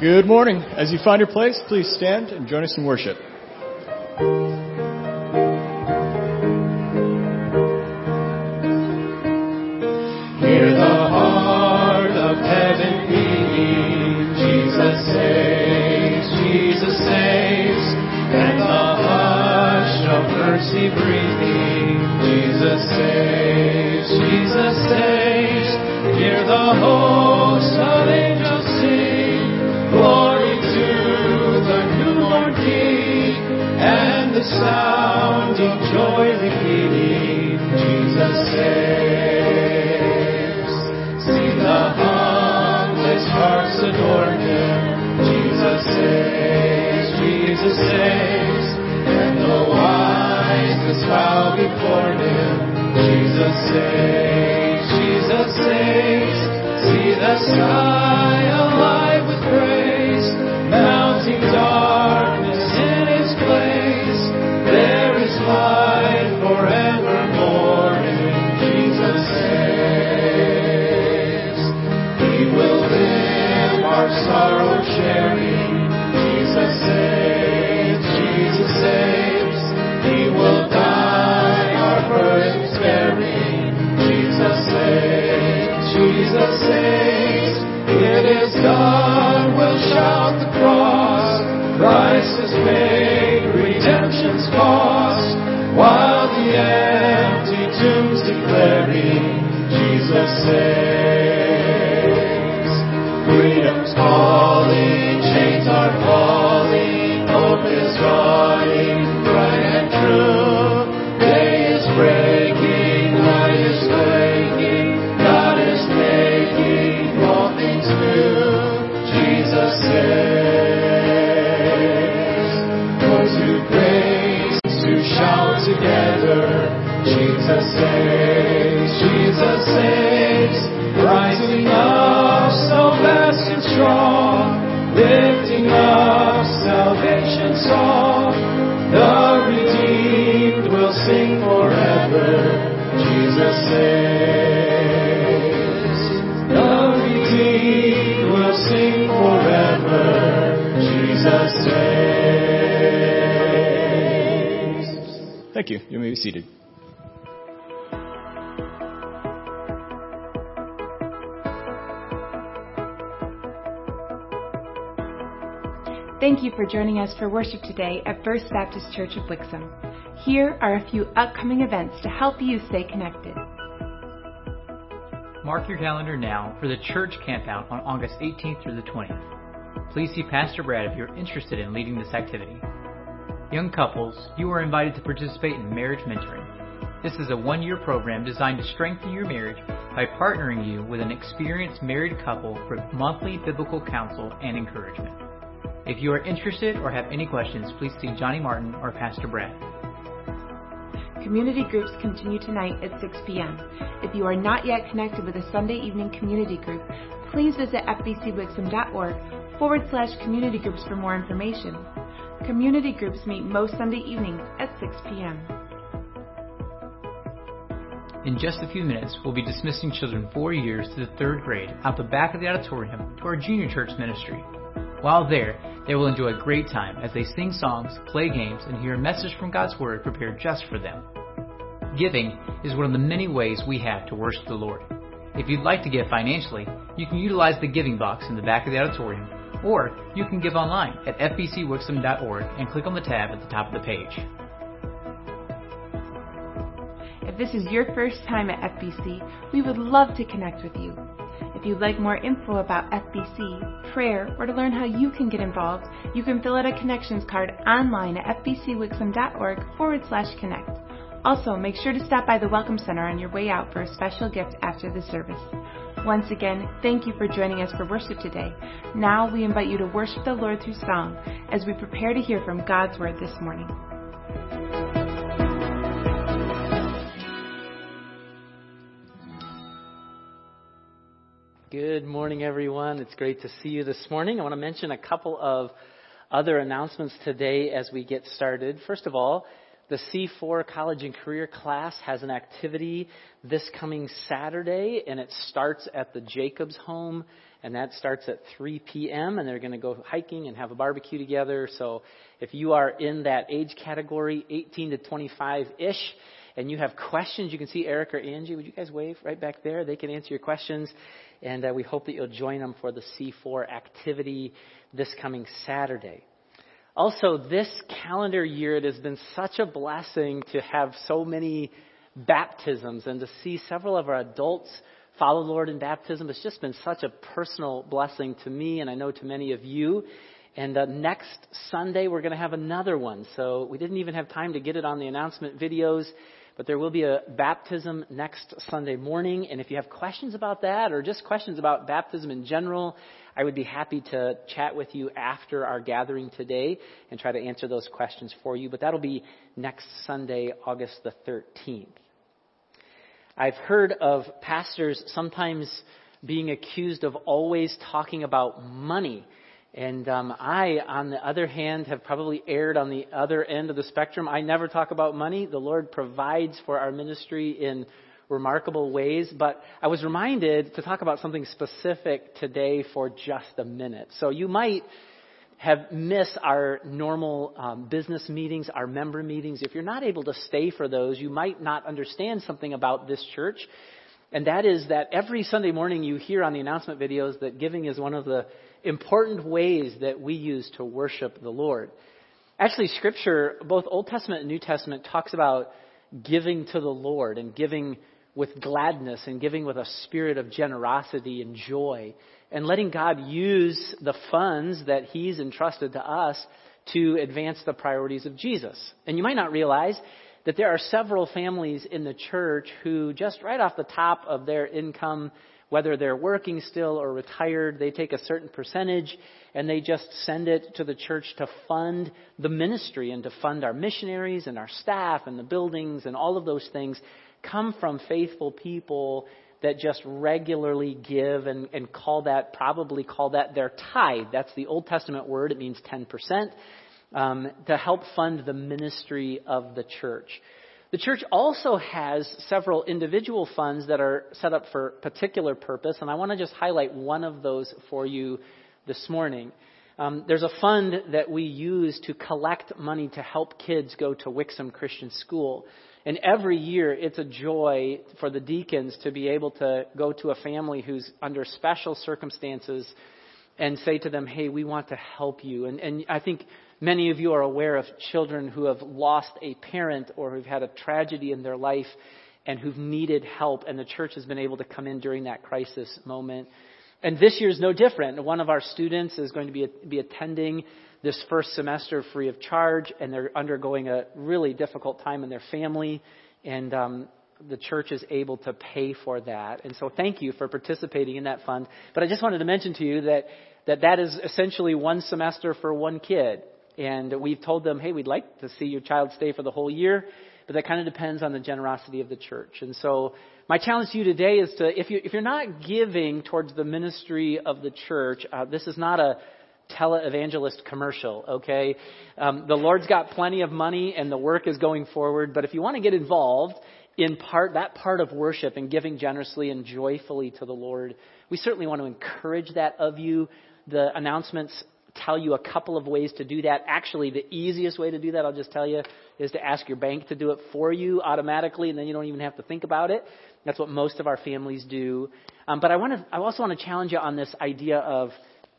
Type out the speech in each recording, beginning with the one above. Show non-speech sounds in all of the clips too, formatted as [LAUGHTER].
Good morning. As you find your place, please stand and join us in worship. Hear the heart of heaven beating. Jesus saves, Jesus saves. And the hush of mercy breathing. Jesus saves, Jesus saves. Hear the host Joy repeating. Jesus saves. See the humblest hearts Him. Jesus saves, Jesus saves. And the bow before Him. Jesus saves, Jesus saves. See the sky Thank you for joining us for worship today at First Baptist Church of Wixom. Here are a few upcoming events to help you stay connected. Mark your calendar now for the church campout on August 18th through the 20th. Please see Pastor Brad if you're interested in leading this activity. Young couples, you are invited to participate in marriage mentoring. This is a one year program designed to strengthen your marriage by partnering you with an experienced married couple for monthly biblical counsel and encouragement. If you are interested or have any questions, please see Johnny Martin or Pastor Brad. Community groups continue tonight at 6 p.m. If you are not yet connected with a Sunday evening community group, please visit fbcwixom.org forward slash community groups for more information. Community groups meet most Sunday evenings at 6 p.m. In just a few minutes, we'll be dismissing children four years to the third grade out the back of the auditorium to our junior church ministry. While there, they will enjoy a great time as they sing songs, play games, and hear a message from God's Word prepared just for them. Giving is one of the many ways we have to worship the Lord. If you'd like to give financially, you can utilize the giving box in the back of the auditorium, or you can give online at fbcwixom.org and click on the tab at the top of the page. If this is your first time at FBC, we would love to connect with you. If you'd like more info about FBC, prayer, or to learn how you can get involved, you can fill out a connections card online at fbcwixom.org forward slash connect. Also, make sure to stop by the Welcome Center on your way out for a special gift after the service. Once again, thank you for joining us for worship today. Now we invite you to worship the Lord through song as we prepare to hear from God's Word this morning. Good morning, everyone. It's great to see you this morning. I want to mention a couple of other announcements today as we get started. First of all, The C4 College and Career class has an activity this coming Saturday, and it starts at the Jacobs home, and that starts at 3 p.m., and they're going to go hiking and have a barbecue together. So if you are in that age category, 18 to 25 ish, and you have questions, you can see Eric or Angie. Would you guys wave right back there? They can answer your questions. And uh, we hope that you'll join them for the C4 activity this coming Saturday. Also, this calendar year, it has been such a blessing to have so many baptisms and to see several of our adults follow the Lord in baptism. It's just been such a personal blessing to me, and I know to many of you. And uh, next Sunday, we're going to have another one. So we didn't even have time to get it on the announcement videos, but there will be a baptism next Sunday morning. And if you have questions about that or just questions about baptism in general, I would be happy to chat with you after our gathering today and try to answer those questions for you. But that'll be next Sunday, August the 13th. I've heard of pastors sometimes being accused of always talking about money. And um, I, on the other hand, have probably erred on the other end of the spectrum. I never talk about money. The Lord provides for our ministry in remarkable ways, but I was reminded to talk about something specific today for just a minute. So you might have missed our normal um, business meetings, our member meetings. If you're not able to stay for those, you might not understand something about this church. And that is that every Sunday morning you hear on the announcement videos that giving is one of the important ways that we use to worship the Lord. Actually, Scripture, both Old Testament and New Testament, talks about giving to the Lord and giving with gladness and giving with a spirit of generosity and joy and letting God use the funds that He's entrusted to us to advance the priorities of Jesus. And you might not realize that there are several families in the church who just right off the top of their income, whether they're working still or retired, they take a certain percentage and they just send it to the church to fund the ministry and to fund our missionaries and our staff and the buildings and all of those things come from faithful people that just regularly give and, and call that, probably call that their tithe. That's the Old Testament word. It means 10%. Um, to help fund the ministry of the church. The church also has several individual funds that are set up for particular purpose, and I want to just highlight one of those for you this morning. Um, there's a fund that we use to collect money to help kids go to Wixom Christian School. And every year, it's a joy for the deacons to be able to go to a family who's under special circumstances and say to them, hey, we want to help you. And, and I think many of you are aware of children who have lost a parent or who've had a tragedy in their life and who've needed help, and the church has been able to come in during that crisis moment. And this year is no different. One of our students is going to be, be attending this first semester free of charge, and they're undergoing a really difficult time in their family, and um, the church is able to pay for that. And so, thank you for participating in that fund. But I just wanted to mention to you that that, that is essentially one semester for one kid. And we've told them, hey, we'd like to see your child stay for the whole year, but that kind of depends on the generosity of the church. And so, my challenge to you today is to, if, you, if you're not giving towards the ministry of the church, uh, this is not a televangelist commercial, okay? Um, the Lord's got plenty of money and the work is going forward, but if you want to get involved in part, that part of worship and giving generously and joyfully to the Lord, we certainly want to encourage that of you. The announcements tell you a couple of ways to do that. Actually, the easiest way to do that, I'll just tell you, is to ask your bank to do it for you automatically, and then you don't even have to think about it. That's what most of our families do. Um, but I want to, I also want to challenge you on this idea of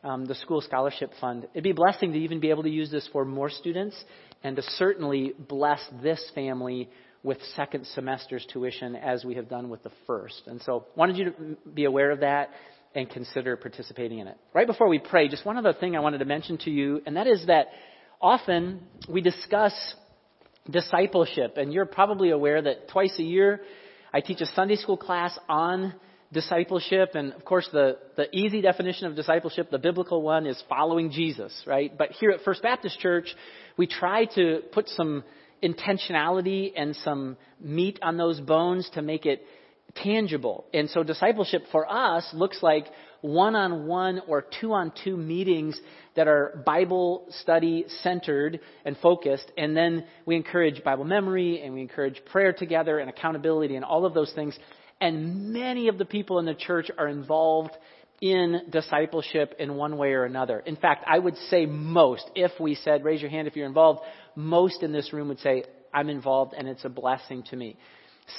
um, the school scholarship fund. It'd be a blessing to even be able to use this for more students and to certainly bless this family with second semester's tuition as we have done with the first. And so wanted you to be aware of that and consider participating in it. Right before we pray, just one other thing I wanted to mention to you, and that is that often we discuss discipleship, and you're probably aware that twice a year I teach a Sunday school class on discipleship, and of course, the, the easy definition of discipleship, the biblical one, is following Jesus, right? But here at First Baptist Church, we try to put some intentionality and some meat on those bones to make it tangible. And so discipleship for us looks like one on one or two on two meetings that are Bible study centered and focused. And then we encourage Bible memory and we encourage prayer together and accountability and all of those things. And many of the people in the church are involved in discipleship in one way or another. In fact, I would say most, if we said, raise your hand if you're involved, most in this room would say, I'm involved and it's a blessing to me.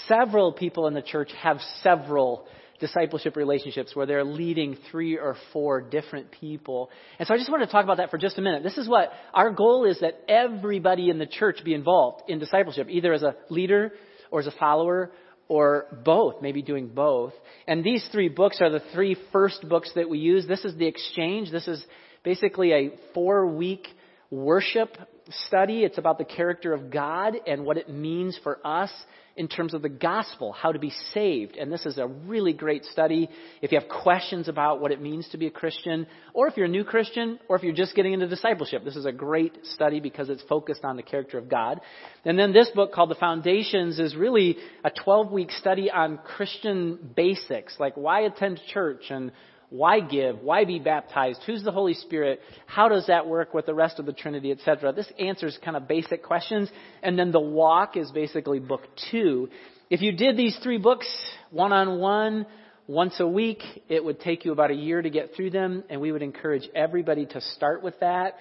Several people in the church have several discipleship relationships where they're leading three or four different people. And so I just want to talk about that for just a minute. This is what our goal is that everybody in the church be involved in discipleship, either as a leader or as a follower or both, maybe doing both. And these three books are the three first books that we use. This is the exchange. This is basically a four week worship study. It's about the character of God and what it means for us in terms of the gospel, how to be saved. And this is a really great study. If you have questions about what it means to be a Christian, or if you're a new Christian, or if you're just getting into discipleship, this is a great study because it's focused on the character of God. And then this book called The Foundations is really a 12 week study on Christian basics, like why attend church and why give? Why be baptized? Who's the Holy Spirit? How does that work with the rest of the Trinity, etc.? This answers kind of basic questions. And then the walk is basically book two. If you did these three books one on one, once a week, it would take you about a year to get through them, and we would encourage everybody to start with that.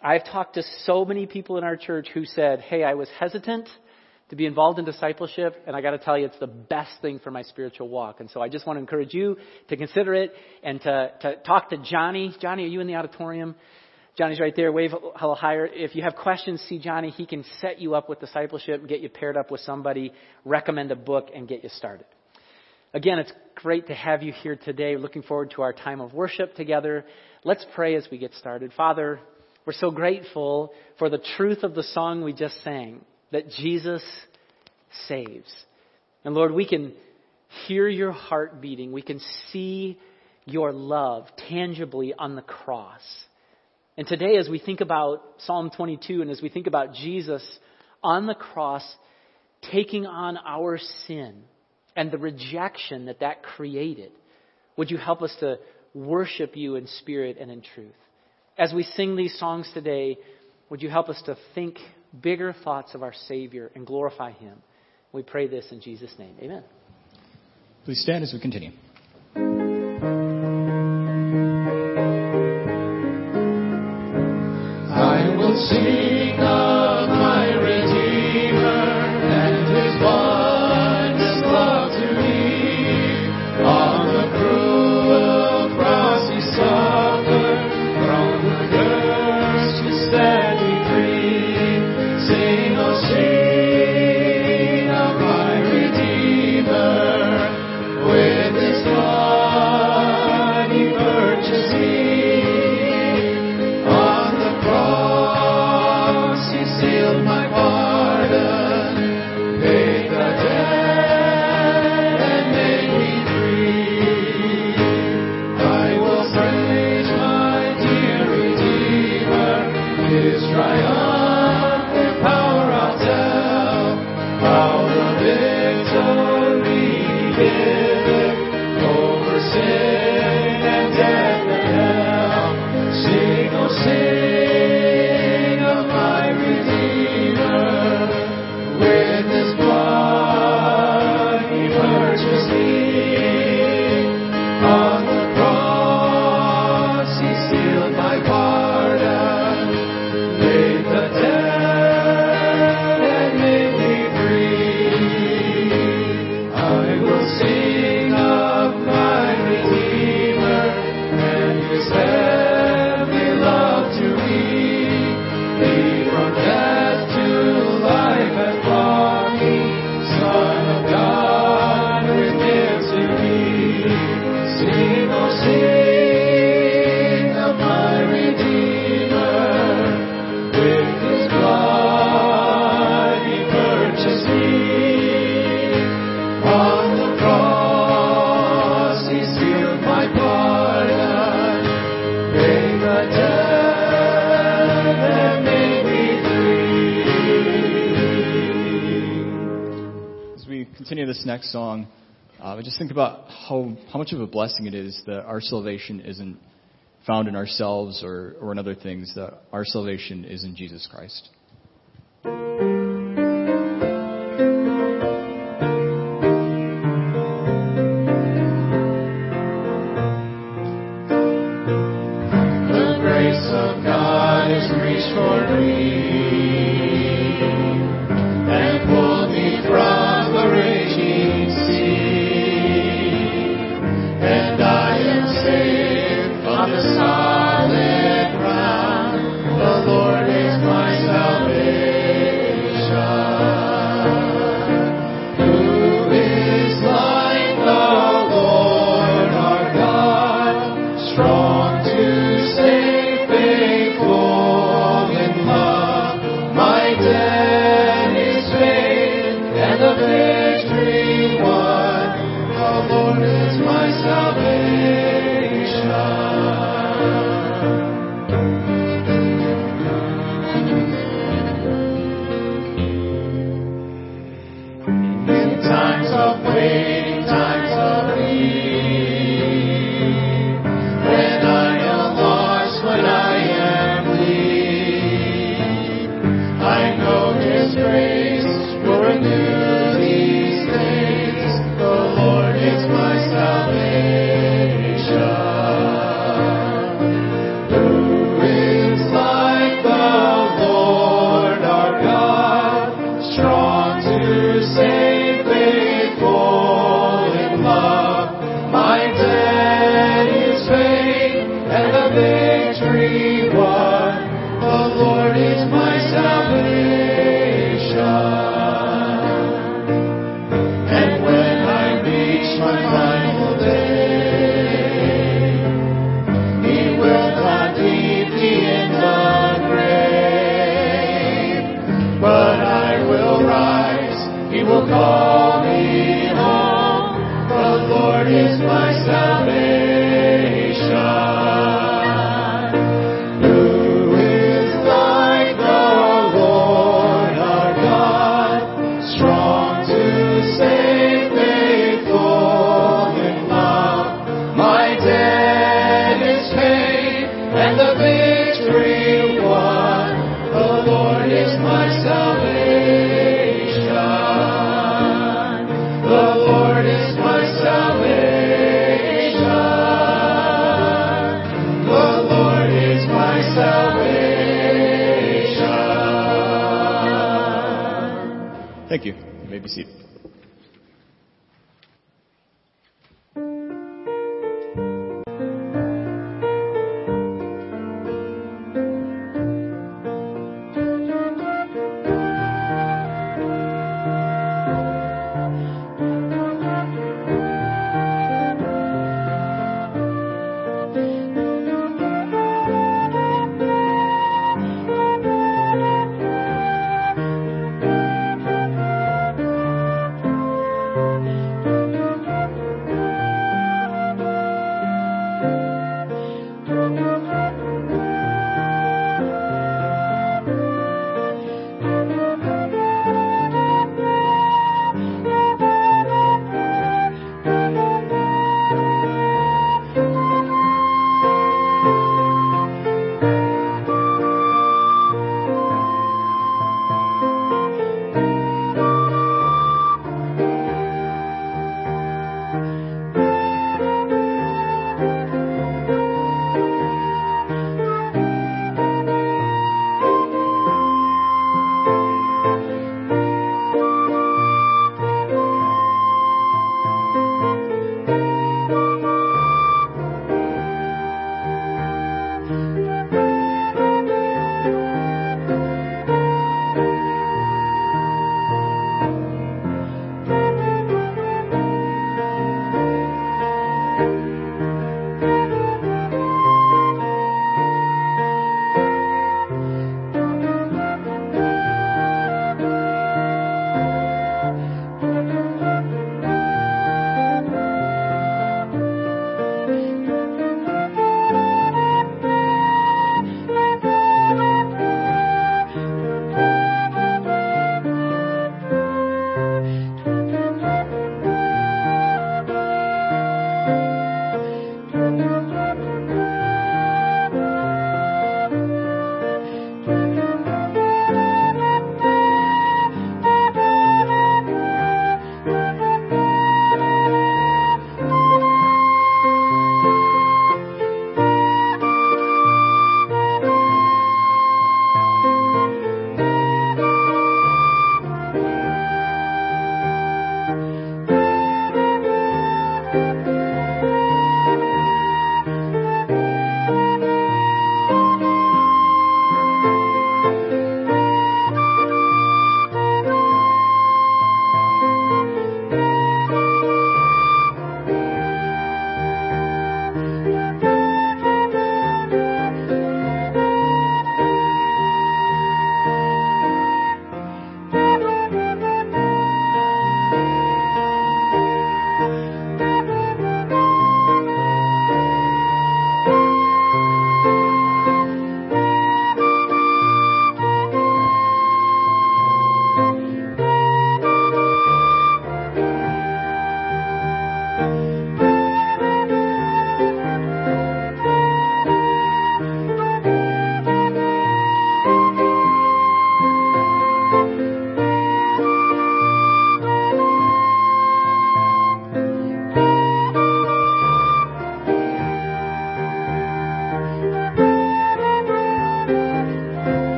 I've talked to so many people in our church who said, Hey, I was hesitant to be involved in discipleship, and I got to tell you, it's the best thing for my spiritual walk. And so I just want to encourage you to consider it and to, to talk to Johnny. Johnny, are you in the auditorium? Johnny's right there. Wave a little higher. If you have questions, see Johnny. He can set you up with discipleship, get you paired up with somebody, recommend a book, and get you started. Again, it's great to have you here today. Looking forward to our time of worship together. Let's pray as we get started. Father, we're so grateful for the truth of the song we just sang that Jesus saves. And Lord, we can hear your heart beating. We can see your love tangibly on the cross. And today, as we think about Psalm 22 and as we think about Jesus on the cross taking on our sin and the rejection that that created, would you help us to worship you in spirit and in truth? As we sing these songs today, would you help us to think bigger thoughts of our Savior and glorify Him. We pray this in Jesus' name. Amen. Please stand as we continue. next song, uh, I just think about how, how much of a blessing it is that our salvation isn't found in ourselves or, or in other things, that our salvation is in Jesus Christ.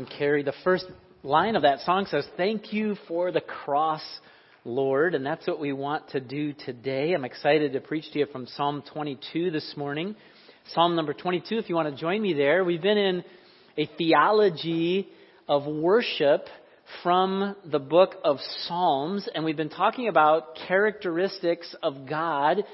And Carrie. The first line of that song says, Thank you for the cross, Lord. And that's what we want to do today. I'm excited to preach to you from Psalm 22 this morning. Psalm number 22, if you want to join me there. We've been in a theology of worship from the book of Psalms, and we've been talking about characteristics of God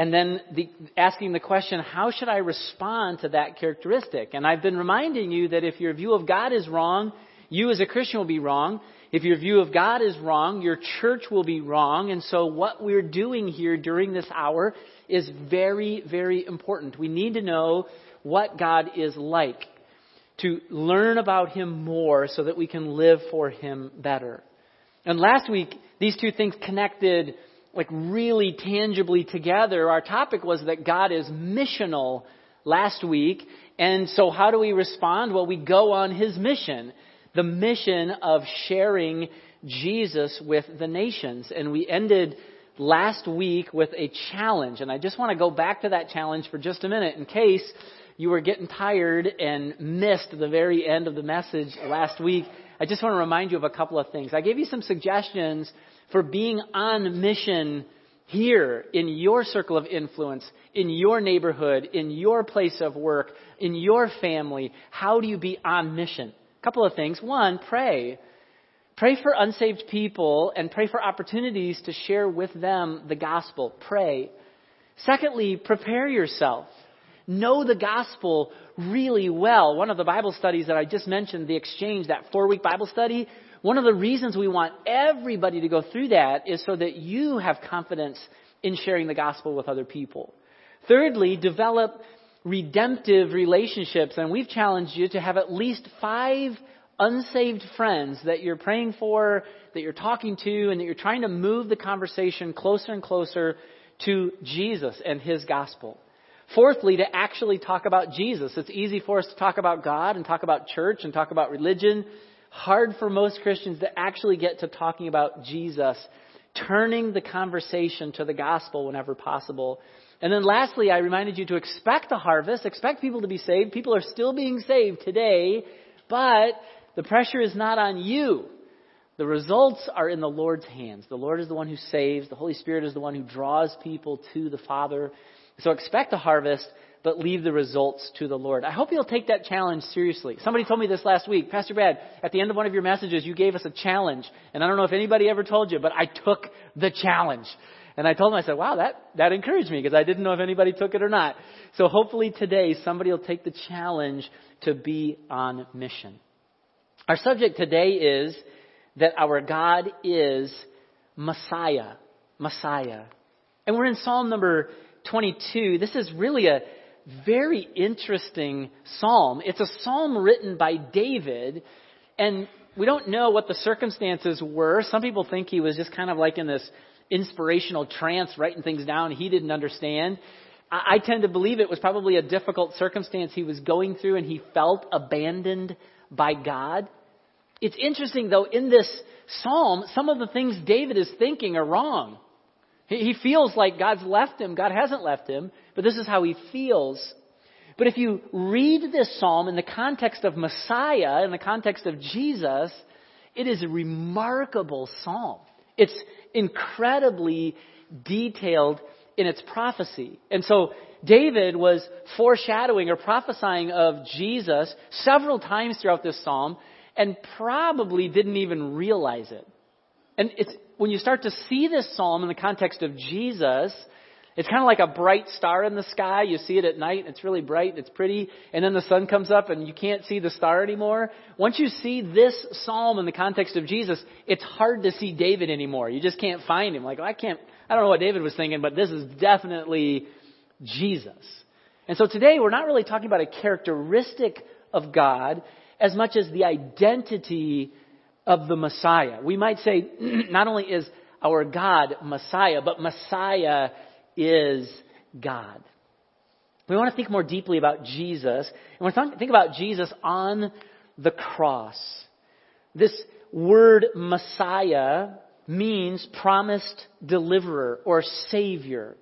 and then the, asking the question, how should I respond to that characteristic? And I've been reminding you that if your view of God is wrong, you as a Christian will be wrong. If your view of God is wrong, your church will be wrong. And so what we're doing here during this hour is very, very important. We need to know what God is like to learn about Him more so that we can live for Him better. And last week, these two things connected like really tangibly together. Our topic was that God is missional last week. And so how do we respond? Well, we go on His mission. The mission of sharing Jesus with the nations. And we ended last week with a challenge. And I just want to go back to that challenge for just a minute in case you were getting tired and missed the very end of the message last week. I just want to remind you of a couple of things. I gave you some suggestions for being on mission here in your circle of influence, in your neighborhood, in your place of work, in your family. How do you be on mission? A couple of things. One, pray. Pray for unsaved people and pray for opportunities to share with them the gospel. Pray. Secondly, prepare yourself. Know the gospel really well. One of the Bible studies that I just mentioned, the exchange, that four week Bible study, one of the reasons we want everybody to go through that is so that you have confidence in sharing the gospel with other people. Thirdly, develop redemptive relationships. And we've challenged you to have at least five unsaved friends that you're praying for, that you're talking to, and that you're trying to move the conversation closer and closer to Jesus and His gospel. Fourthly, to actually talk about Jesus. It's easy for us to talk about God and talk about church and talk about religion hard for most Christians to actually get to talking about Jesus, turning the conversation to the gospel whenever possible. And then lastly, I reminded you to expect a harvest, expect people to be saved. People are still being saved today, but the pressure is not on you. The results are in the Lord's hands. The Lord is the one who saves. The Holy Spirit is the one who draws people to the Father. So expect a harvest, but leave the results to the Lord. I hope you'll take that challenge seriously. Somebody told me this last week. Pastor Brad, at the end of one of your messages, you gave us a challenge. And I don't know if anybody ever told you, but I took the challenge. And I told him, I said, wow, that, that encouraged me because I didn't know if anybody took it or not. So hopefully today somebody will take the challenge to be on mission. Our subject today is that our God is Messiah. Messiah. And we're in Psalm number 22. This is really a very interesting psalm. It's a psalm written by David, and we don't know what the circumstances were. Some people think he was just kind of like in this inspirational trance, writing things down he didn't understand. I, tend to believe it was probably a difficult circumstance he was going through, and he felt abandoned by God. It's interesting, though, in this psalm, some of the things David is thinking are wrong. He feels like God's left him. God hasn't left him, but this is how he feels. But if you read this psalm in the context of Messiah, in the context of Jesus, it is a remarkable psalm. It's incredibly detailed in its prophecy. And so David was foreshadowing or prophesying of Jesus several times throughout this psalm and probably didn't even realize it. And it's when you start to see this psalm in the context of Jesus, it's kind of like a bright star in the sky. You see it at night, it's really bright, it's pretty, and then the sun comes up and you can't see the star anymore. Once you see this psalm in the context of Jesus, it's hard to see David anymore. You just can't find him. Like, I can't, I don't know what David was thinking, but this is definitely Jesus. And so today we're not really talking about a characteristic of God as much as the identity of the Messiah. We might say [CLEARS THROAT] not only is our God Messiah, but Messiah is God. We want to think more deeply about Jesus, and we want to think about Jesus on the cross. This word Messiah means promised deliverer or savior.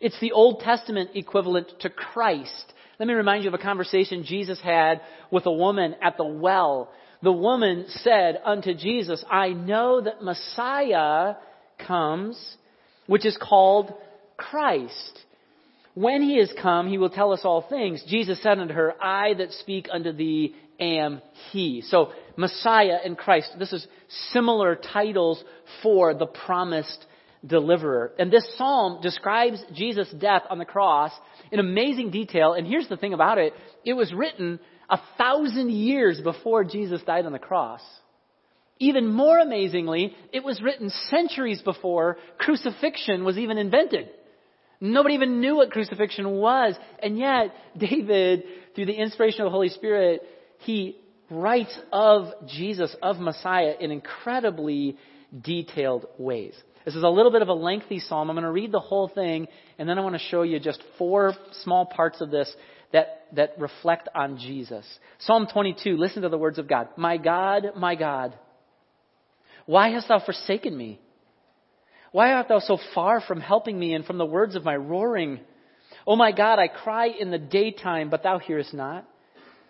It's the Old Testament equivalent to Christ. Let me remind you of a conversation Jesus had with a woman at the well. The woman said unto Jesus, I know that Messiah comes, which is called Christ. When he is come, he will tell us all things. Jesus said unto her, I that speak unto thee am he. So, Messiah and Christ, this is similar titles for the promised deliverer. And this psalm describes Jesus' death on the cross in amazing detail. And here's the thing about it. It was written a thousand years before Jesus died on the cross. Even more amazingly, it was written centuries before crucifixion was even invented. Nobody even knew what crucifixion was. And yet, [LAUGHS] David, through the inspiration of the Holy Spirit, he writes of Jesus, of Messiah, in incredibly detailed ways. This is a little bit of a lengthy psalm. I'm going to read the whole thing, and then I want to show you just four small parts of this that, that reflect on Jesus. Psalm 22, listen to the words of God. My God, my God, why hast thou forsaken me? Why art thou so far from helping me and from the words of my roaring? O my God, I cry in the daytime, but thou hearest not.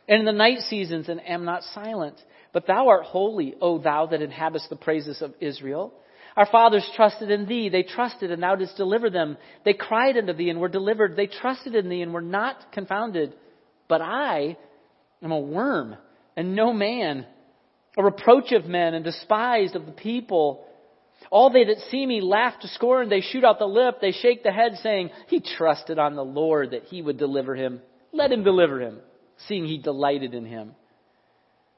And in the night seasons, and am not silent. But thou art holy, O thou that inhabitest the praises of Israel. Our fathers trusted in thee. They trusted, and thou didst deliver them. They cried unto thee, and were delivered. They trusted in thee, and were not confounded. But I am a worm, and no man, a reproach of men, and despised of the people. All they that see me laugh to scorn. They shoot out the lip. They shake the head, saying, He trusted on the Lord that he would deliver him. Let him deliver him, seeing he delighted in him.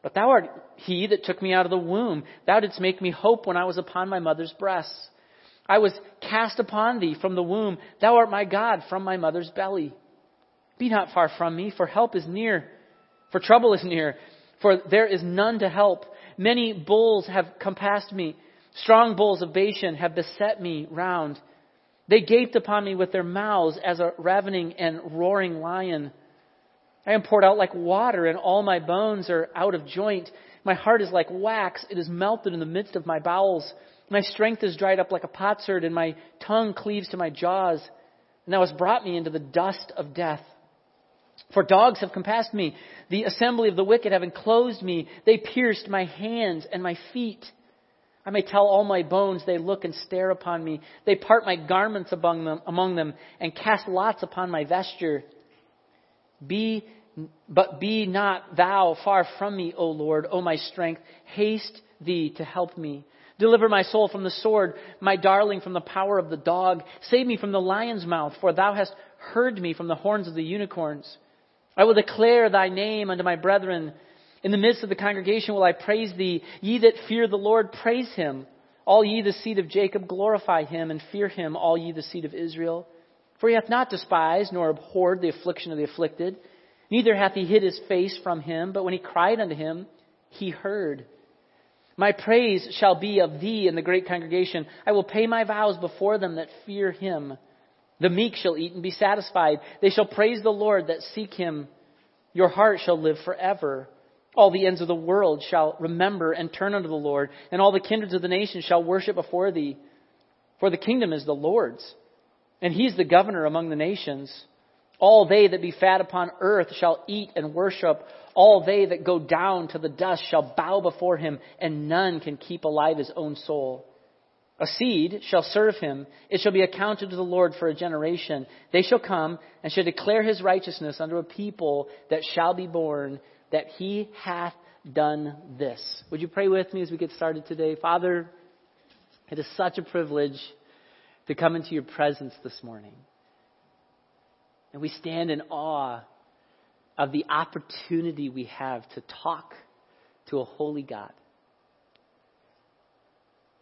But thou art he that took me out of the womb. Thou didst make me hope when I was upon my mother's breasts. I was cast upon thee from the womb. Thou art my God from my mother's belly. Be not far from me, for help is near, for trouble is near, for there is none to help. Many bulls have compassed me. Strong bulls of Bashan have beset me round. They gaped upon me with their mouths as a ravening and roaring lion. I am poured out like water, and all my bones are out of joint. My heart is like wax, it is melted in the midst of my bowels. My strength is dried up like a potsherd, and my tongue cleaves to my jaws. And thou hast brought me into the dust of death. For dogs have compassed me. The assembly of the wicked have enclosed me. They pierced my hands and my feet. I may tell all my bones, they look and stare upon me. They part my garments among them, among them and cast lots upon my vesture. Be, but be not thou far from me, O Lord, O my strength. Haste thee to help me. Deliver my soul from the sword, my darling from the power of the dog. Save me from the lion's mouth, for thou hast heard me from the horns of the unicorns. I will declare thy name unto my brethren. In the midst of the congregation will I praise thee. Ye that fear the Lord, praise him. All ye the seed of Jacob, glorify him and fear him, all ye the seed of Israel. For he hath not despised nor abhorred the affliction of the afflicted, neither hath he hid his face from him, but when he cried unto him, he heard. My praise shall be of thee in the great congregation. I will pay my vows before them that fear him. The meek shall eat and be satisfied. They shall praise the Lord that seek him. Your heart shall live forever. All the ends of the world shall remember and turn unto the Lord, and all the kindreds of the nations shall worship before thee. For the kingdom is the Lord's, and he is the governor among the nations. All they that be fat upon earth shall eat and worship. All they that go down to the dust shall bow before him, and none can keep alive his own soul. A seed shall serve him. It shall be accounted to the Lord for a generation. They shall come and shall declare his righteousness unto a people that shall be born that he hath done this. Would you pray with me as we get started today? Father, it is such a privilege to come into your presence this morning. And we stand in awe of the opportunity we have to talk to a holy God.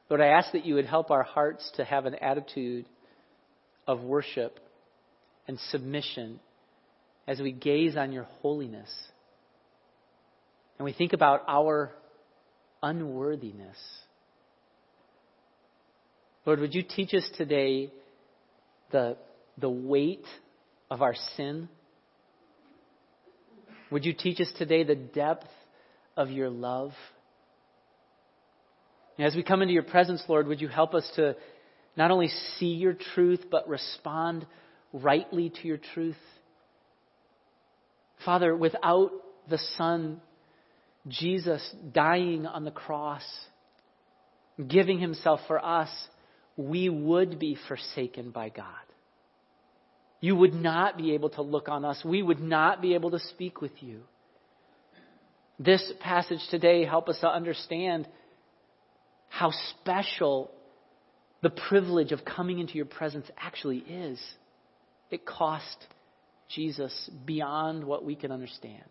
Lord, I ask that you would help our hearts to have an attitude of worship and submission as we gaze on your holiness and we think about our unworthiness. Lord, would you teach us today the, the weight of our sin? Would you teach us today the depth of your love? And as we come into your presence, Lord, would you help us to not only see your truth, but respond rightly to your truth? Father, without the Son, Jesus dying on the cross, giving himself for us, we would be forsaken by God. You would not be able to look on us. We would not be able to speak with you. This passage today help us to understand how special the privilege of coming into your presence actually is. It cost Jesus beyond what we can understand.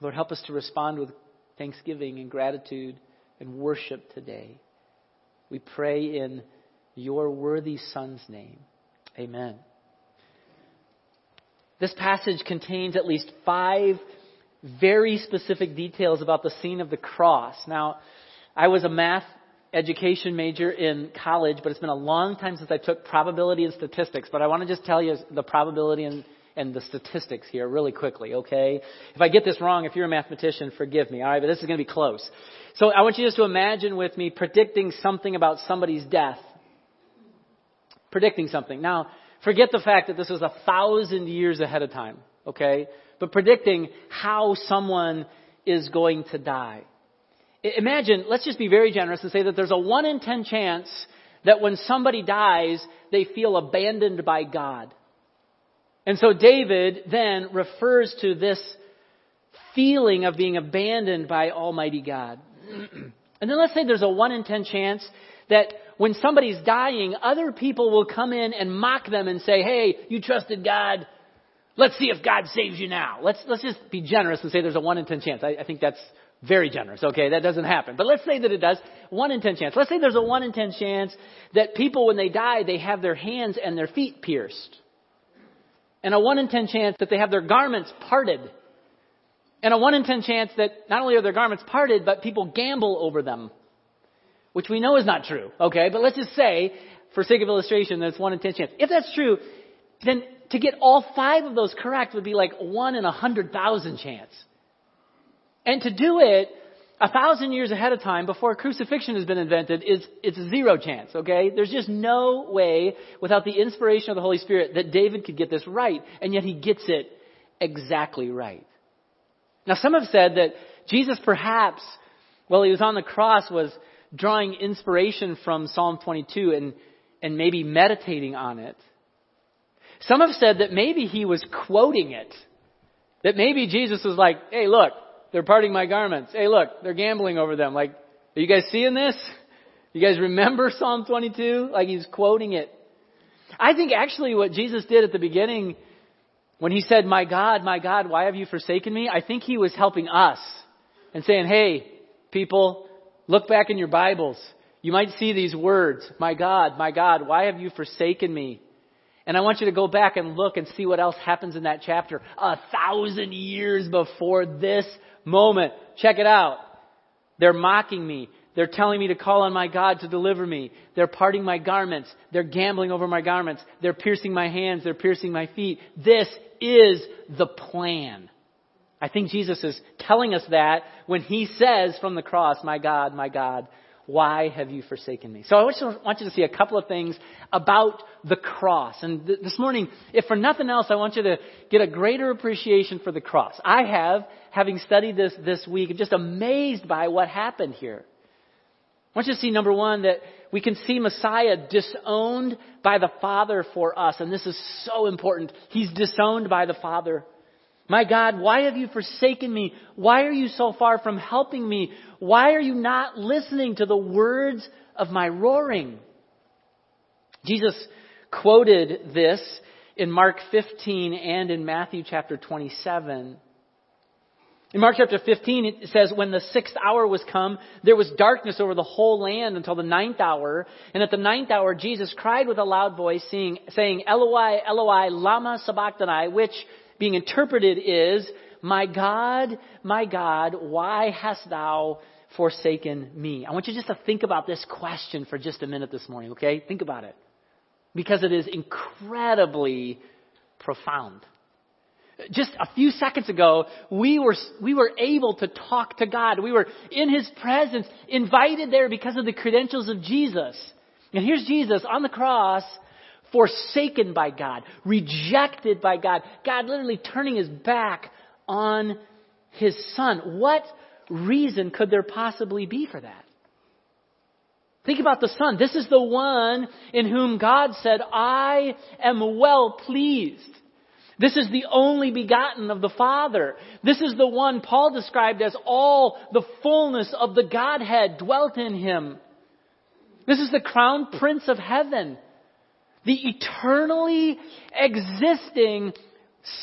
Lord, help us to respond with thanksgiving and gratitude and worship today. We pray in your worthy Son's name. Amen. This passage contains at least five very specific details about the scene of the cross. Now, I was a math education major in college, but it's been a long time since I took probability and statistics. But I want to just tell you the probability and, and the statistics here really quickly, okay? If I get this wrong, if you're a mathematician, forgive me, alright? But this is going to be close. So I want you just to imagine with me predicting something about somebody's death. Predicting something. Now, forget the fact that this was a thousand years ahead of time, okay? But predicting how someone is going to die. Imagine, let's just be very generous and say that there's a 1 in 10 chance that when somebody dies, they feel abandoned by God. And so David then refers to this feeling of being abandoned by Almighty God. [CLEARS THROAT] and then let's say there's a 1 in 10 chance that when somebody's dying, other people will come in and mock them and say, hey, you trusted God. Let's see if God saves you now. Let's, let's just be generous and say there's a 1 in 10 chance. I, I think that's very generous. Okay, that doesn't happen. But let's say that it does. 1 in 10 chance. Let's say there's a 1 in 10 chance that people, when they die, they have their hands and their feet pierced. And a 1 in 10 chance that they have their garments parted. And a 1 in 10 chance that not only are their garments parted, but people gamble over them. Which we know is not true. Okay, but let's just say, for sake of illustration, that it's 1 in 10 chance. If that's true, then to get all five of those correct would be like 1 in a 100,000 chance. And to do it a thousand years ahead of time before crucifixion has been invented is it's zero chance, okay? There's just no way without the inspiration of the Holy Spirit that David could get this right, and yet he gets it exactly right. Now some have said that Jesus perhaps, while he was on the cross, was drawing inspiration from Psalm 22 and, and maybe meditating on it. Some have said that maybe he was quoting it. That maybe Jesus was like, hey look, they're parting my garments. Hey, look, they're gambling over them. Like, are you guys seeing this? You guys remember [LAUGHS] Psalm 22? Like he's quoting it. I think actually what Jesus did at the beginning when he said, My God, my God, why have you forsaken me? I think he was helping us and saying, Hey, people, look back in your Bibles. You might see these words, My God, my God, why have you forsaken me? And I want you to go back and look and see what else happens in that chapter. A thousand years before this moment. Check it out. They're mocking me. They're telling me to call on my God to deliver me. They're parting my garments. They're gambling over my garments. They're piercing my hands. They're piercing my feet. This is the plan. I think Jesus is telling us that when he says from the cross, My God, my God, why have you forsaken me? So I want you to see a couple of things about the cross. And th- this morning, if for nothing else, I want you to get a greater appreciation for the cross. I have, having studied this this week, I'm just amazed by what happened here. I want you to see, number one, that we can see Messiah disowned by the Father for us. And this is so important. He's disowned by the Father. My God, why have you forsaken me? Why are you so far from helping me? Why are you not listening to the words of my roaring? Jesus quoted this in Mark 15 and in Matthew chapter 27. In Mark chapter 15, it says, When the sixth hour was come, there was darkness over the whole land until the ninth hour. And at the ninth hour, Jesus cried with a loud voice, saying, Eloi, Eloi, lama sabachthani, which being interpreted is, My God, my God, why hast thou forsaken me? I want you just to think about this question for just a minute this morning, okay? Think about it. Because it is incredibly profound. Just a few seconds ago, we were, we were able to talk to God. We were in His presence, invited there because of the credentials of Jesus. And here's Jesus on the cross forsaken by God, rejected by God, God literally turning his back on his son. What reason could there possibly be for that? Think about the Son. This is the one in whom God said, I am well pleased. This is the only begotten of the Father. This is the one Paul described as all the fullness of the Godhead dwelt in him. This is the crown prince of heaven. The eternally existing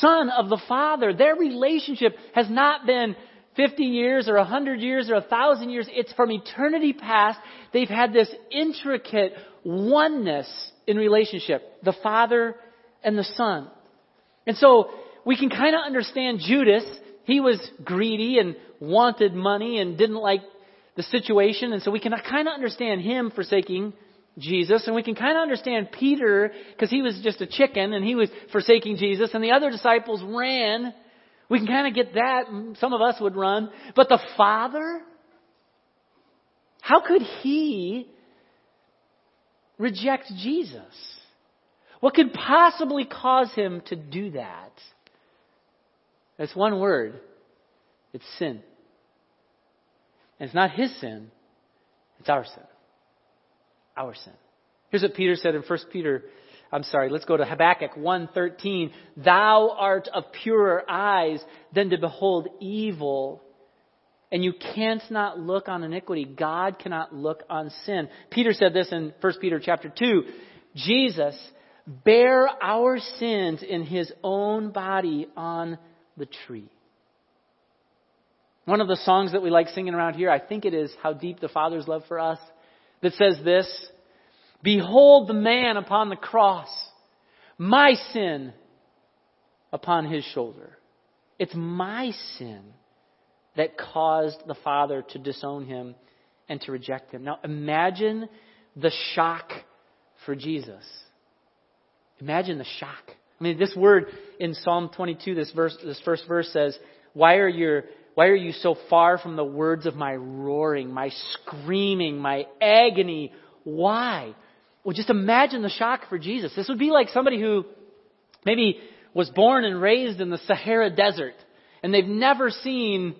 Son of the Father. Their relationship has not been 50 years or 100 years or 1,000 years. It's from eternity past. They've had this intricate oneness in relationship. The Father and the Son. And so we can kind of understand Judas. He was greedy and wanted money and didn't like the situation. And so we can kind of understand him forsaking Jesus. And we can kind of understand Peter because he was just a chicken and he was forsaking Jesus. And the other disciples ran we can kind of get that. Some of us would run. But the Father? How could He reject Jesus? What could possibly cause Him to do that? That's one word. It's sin. And it's not His sin. It's our sin. Our sin. Here's what Peter said in 1 Peter I'm sorry, let's go to Habakkuk 1:13. Thou art of purer eyes than to behold evil, and you can't not look on iniquity. God cannot look on sin. Peter said this in 1 Peter chapter 2. Jesus bare our sins in his own body on the tree. One of the songs that we like singing around here, I think it is How Deep the Father's Love for Us, that says this Behold the man upon the cross, my sin upon his shoulder. It's my sin that caused the Father to disown him and to reject him. Now imagine the shock for Jesus. Imagine the shock. I mean, this word in Psalm 22, this verse, this first verse says, why are you, why are you so far from the words of my roaring, my screaming, my agony? Why? Well, just imagine the shock for Jesus. This would be like somebody who maybe was born and raised in the Sahara Desert and they've never seen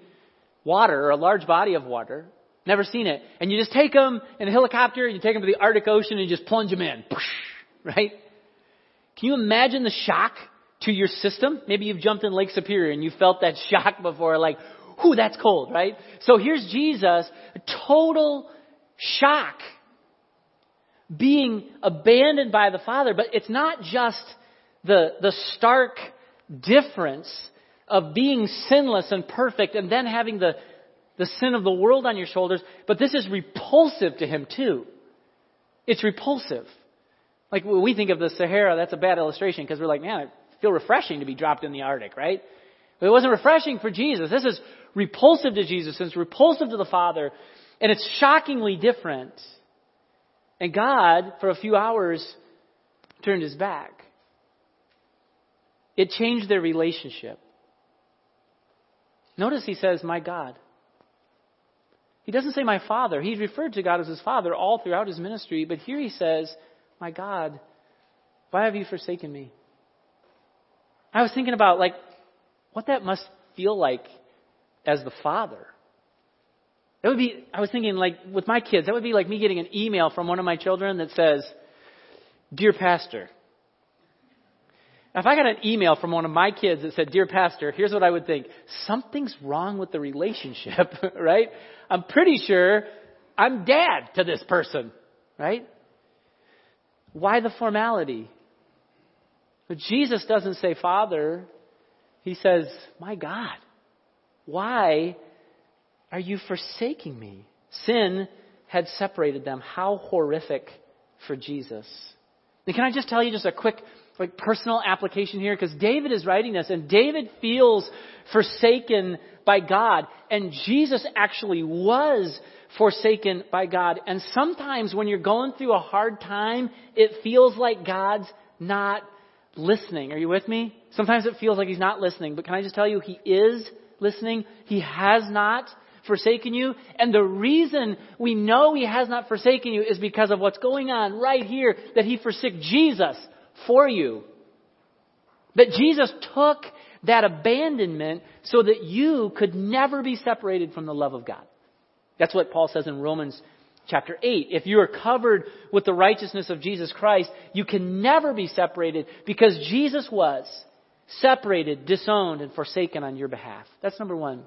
water or a large body of water. Never seen it. And you just take them in a helicopter and you take them to the Arctic Ocean and you just plunge them in. Right? Can you imagine the shock to your system? Maybe you've jumped in Lake Superior and you felt that [LAUGHS] shock before, like, whoo, that's cold, right? So here's Jesus, total shock being abandoned by the Father, but it's not just the, the stark difference of being sinless and perfect and then having the, the sin of the world on your shoulders, but this is repulsive to him too. It's repulsive. Like when we think of the Sahara, that's a bad illustration because we're like, man, I feel refreshing to be dropped in the Arctic, right? But it wasn't refreshing for Jesus. This is repulsive to Jesus. It's repulsive to the Father. And it's shockingly different and God, for a few hours, turned his back. It changed their relationship. Notice he says, My God. He doesn't say my father. He's referred to God as his father all throughout his ministry, but here he says, My God, why have you forsaken me? I was thinking about like what that must feel like as the father. That would be, I was thinking like with my kids, that would be like me getting an email from one of my children that says, Dear Pastor. Now, if I got an email from one of my kids that said, Dear Pastor, here's what I would think. Something's wrong with the relationship, [LAUGHS] right? I'm pretty sure I'm dad to this person, right? Why the formality? But Jesus doesn't say Father. He says, My God. Why are you forsaking me? Sin had separated them. How horrific for Jesus. And can I just tell you just a quick like personal application here because David is writing this and David feels forsaken by God and Jesus actually was forsaken by God. And sometimes when you're going through a hard time, it feels like God's not listening. Are you with me? Sometimes it feels like he's not listening, but can I just tell you he is listening? He has not forsaken you. And the reason we know He has not forsaken you is because of what's going on right here, that He forsook Jesus for you. But Jesus took that abandonment so that you could never be separated from the love of God. That's what Paul says in Romans chapter 8. If you are covered with the righteousness of Jesus Christ, you can never be separated because Jesus was separated, disowned, and forsaken on your behalf. That's number one.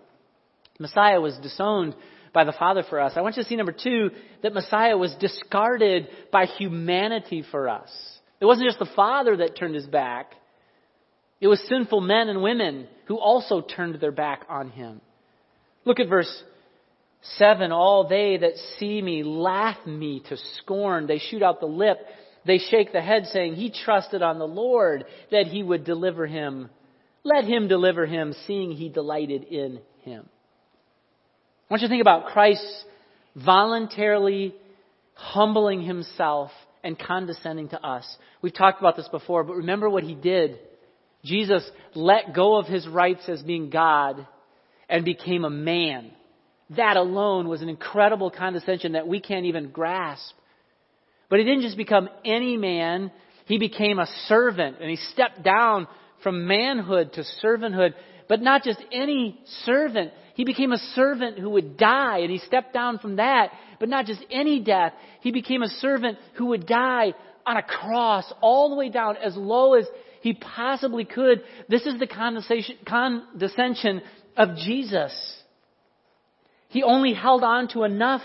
Messiah was disowned by the Father for us. I want you to see number two, that Messiah was discarded by humanity for us. It wasn't just the Father that turned his back. It was sinful men and women who also turned their back on him. Look at verse 7. All they that see me laugh me to scorn. They shoot out the lip. They shake the head, saying, He trusted on the Lord that he would deliver him. Let him deliver him, seeing he delighted in him. I want you to think about Christ voluntarily humbling himself and condescending to us. We've talked about this before, but remember what he did. Jesus let go of his rights as being God and became a man. That alone was an incredible condescension that we can't even grasp. But he didn't just become any man, he became a servant and he stepped down from manhood to servanthood. But not just any servant. He became a servant who would die and he stepped down from that. But not just any death. He became a servant who would die on a cross all the way down as low as he possibly could. This is the condescension of Jesus. He only held on to enough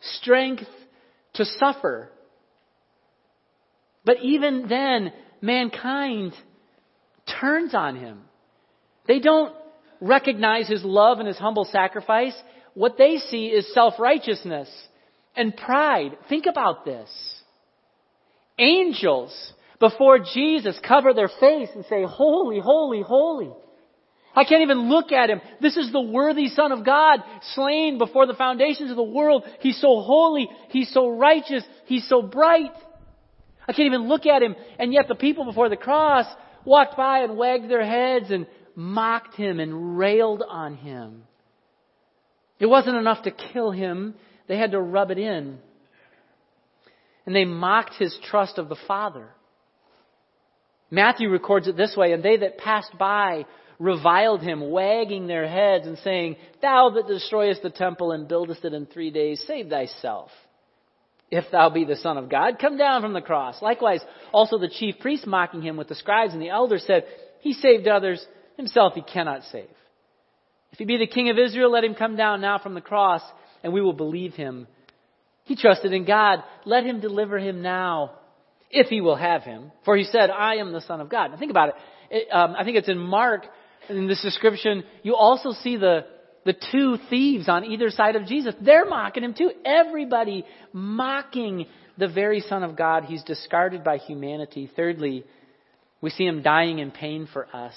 strength to suffer. But even then, mankind turns on him. They don't recognize his love and his humble sacrifice. What they see is self righteousness and pride. Think about this. Angels before Jesus cover their face and say, Holy, holy, holy. I can't even look at him. This is the worthy Son of God, slain before the foundations of the world. He's so holy. He's so righteous. He's so bright. I can't even look at him. And yet the people before the cross walked by and wagged their heads and mocked him and railed on him. It wasn't enough to kill him. They had to rub it in. And they mocked his trust of the Father. Matthew records it this way, and they that passed by reviled him, wagging their heads and saying, Thou that destroyest the temple and buildest it in three days, save thyself. If thou be the Son of God, come down from the cross. Likewise, also the chief priests mocking him with the scribes and the elders said, He saved others, himself he cannot save. If he be the King of Israel, let him come down now from the cross, and we will believe him. He trusted in God. Let him deliver him now if he will have him. For he said, I am the Son of God. Now think about it. it um, I think it's in Mark, in this description, you also see the, the two thieves on either side of Jesus. They're mocking him too. Everybody mocking the very Son of God. He's discarded by humanity. Thirdly, we see him dying in pain for us.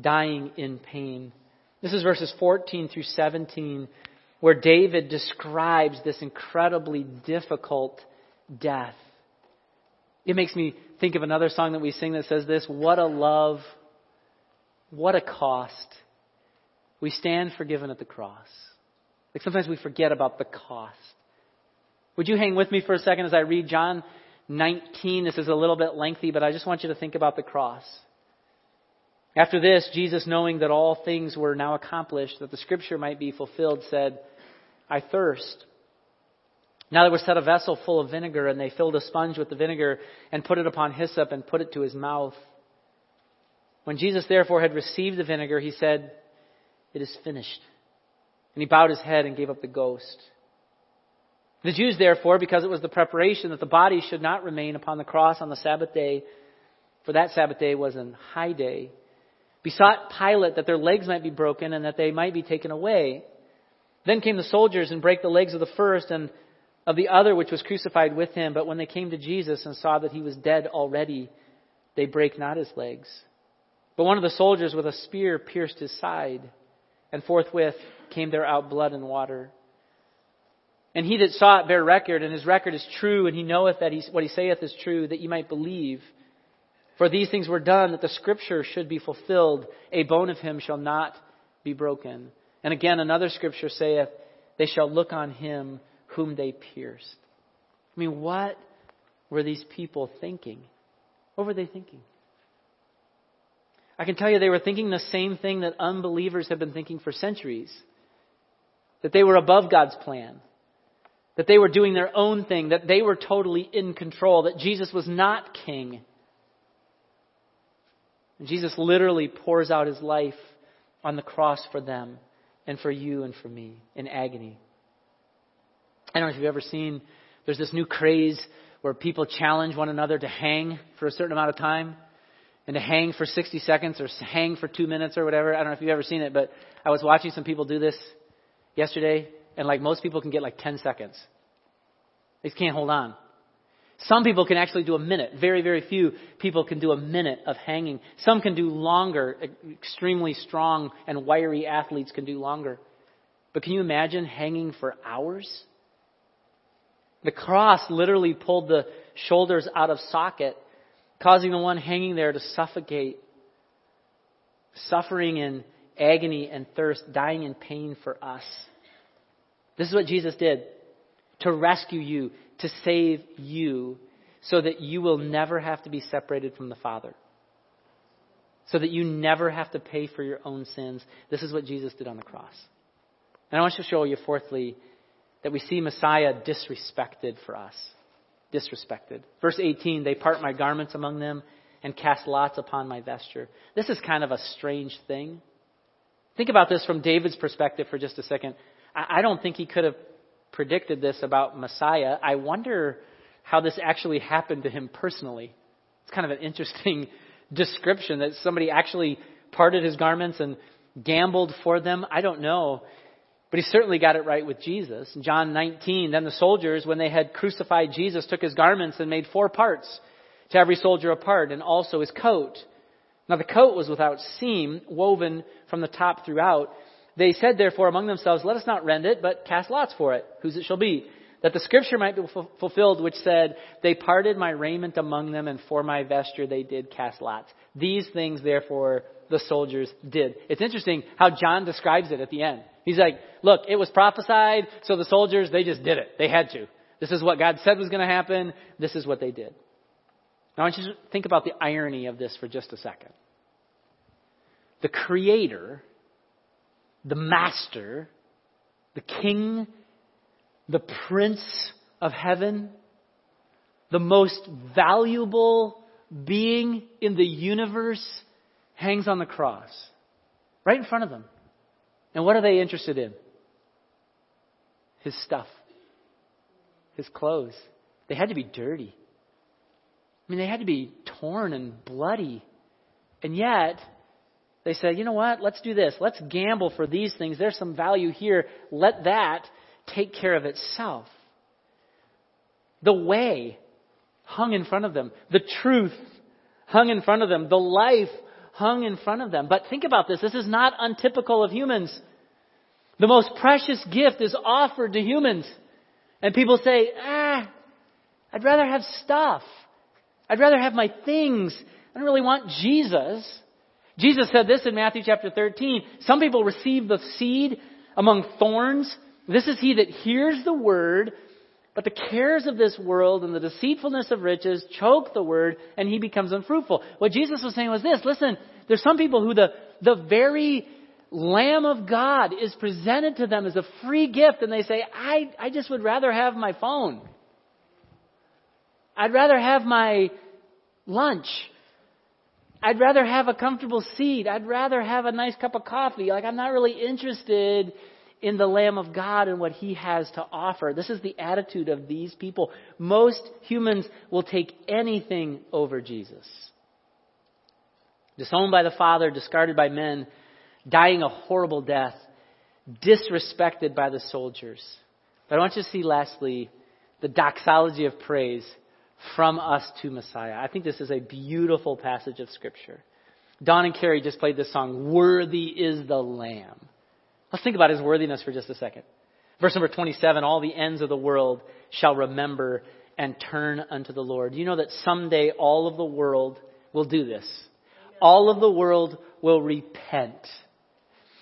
Dying in pain. This is verses 14 through 17, where David describes this incredibly difficult death. It makes me think of another song that we sing that says this What a love, what a cost. We stand forgiven at the cross. Like sometimes we forget about the cost. Would you hang with me for a second as I read John 19? This is a little bit lengthy, but I just want you to think about the cross. After this, Jesus, knowing that all things were now accomplished, that the scripture might be fulfilled, said, I thirst. Now there was set a vessel full of vinegar, and they filled a sponge with the vinegar and put it upon hyssop and put it to his mouth. When Jesus therefore had received the vinegar, he said, It is finished. And he bowed his head and gave up the ghost. The Jews, therefore, because it was the preparation that the body should not remain upon the cross on the Sabbath day, for that Sabbath day was an high day, besought Pilate that their legs might be broken and that they might be taken away. Then came the soldiers and brake the legs of the first and of the other which was crucified with him. But when they came to Jesus and saw that he was dead already, they brake not his legs. But one of the soldiers with a spear pierced his side, and forthwith came there out blood and water. And he that saw it bare record, and his record is true, and he knoweth that what he saith is true, that ye might believe. For these things were done that the scripture should be fulfilled. A bone of him shall not be broken. And again, another scripture saith, They shall look on him whom they pierced. I mean, what were these people thinking? What were they thinking? I can tell you they were thinking the same thing that unbelievers have been thinking for centuries. That they were above God's plan, that they were doing their own thing, that they were totally in control, that Jesus was not king. And Jesus literally pours out his life on the cross for them and for you and for me in agony. I don't know if you've ever seen, there's this new craze where people challenge one another to hang for a certain amount of time and to hang for 60 seconds or hang for two minutes or whatever. I don't know if you've ever seen it, but I was watching some people do this yesterday, and like most people can get like 10 seconds. They just can't hold on. Some people can actually do a minute. Very, very few people can do a minute of hanging. Some can do longer. Extremely strong and wiry athletes can do longer. But can you imagine hanging for hours? The cross literally pulled the shoulders out of socket, causing the one hanging there to suffocate, suffering in agony and thirst, dying in pain for us. This is what Jesus did to rescue you, to save you, so that you will never have to be separated from the Father. So that you never have to pay for your own sins. This is what Jesus did on the cross. And I want to show you, fourthly, that we see Messiah disrespected for us. Disrespected. Verse 18, they part my garments among them and cast lots upon my vesture. This is kind of a strange thing. Think about this from David's perspective for just a second. I don't think he could have predicted this about Messiah. I wonder how this actually happened to him personally. It's kind of an interesting [LAUGHS] description that somebody actually parted his garments and gambled for them. I don't know. But he certainly got it right with Jesus. In John 19, then the soldiers, when they had crucified Jesus, took his garments and made four parts, to every soldier a part, and also his coat. Now the coat was without seam, woven from the top throughout. They said therefore among themselves, Let us not rend it, but cast lots for it, whose it shall be. That the scripture might be fulfilled, which said, They parted my raiment among them, and for my vesture they did cast lots. These things therefore the soldiers did. It's interesting how John describes it at the end. He's like, look, it was prophesied, so the soldiers, they just did it. They had to. This is what God said was going to happen. This is what they did. Now I want you to think about the irony of this for just a second. The Creator, the Master, the King, the Prince of Heaven, the most valuable being in the universe hangs on the cross right in front of them. And what are they interested in? His stuff, his clothes. They had to be dirty. I mean, they had to be torn and bloody. And yet, they said, you know what? Let's do this. Let's gamble for these things. There's some value here. Let that take care of itself. The way hung in front of them, the truth hung in front of them, the life hung in front of them. But think about this. This is not untypical of humans. The most precious gift is offered to humans. And people say, ah, I'd rather have stuff. I'd rather have my things. I don't really want Jesus. Jesus said this in Matthew chapter 13. Some people receive the seed among thorns. This is he that hears the word, but the cares of this world and the deceitfulness of riches choke the word, and he becomes unfruitful. What Jesus was saying was this listen, there's some people who the, the very Lamb of God is presented to them as a free gift, and they say, I, I just would rather have my phone. I'd rather have my lunch. I'd rather have a comfortable seat. I'd rather have a nice cup of coffee. Like, I'm not really interested in the Lamb of God and what He has to offer. This is the attitude of these people. Most humans will take anything over Jesus. Disowned by the Father, discarded by men, dying a horrible death, disrespected by the soldiers. But I want you to see, lastly, the doxology of praise from us to Messiah. I think this is a beautiful passage of Scripture. Don and Carrie just played this song, Worthy is the Lamb. Let's think about his worthiness for just a second. Verse number 27 All the ends of the world shall remember and turn unto the Lord. You know that someday all of the world will do this. All of the world will repent.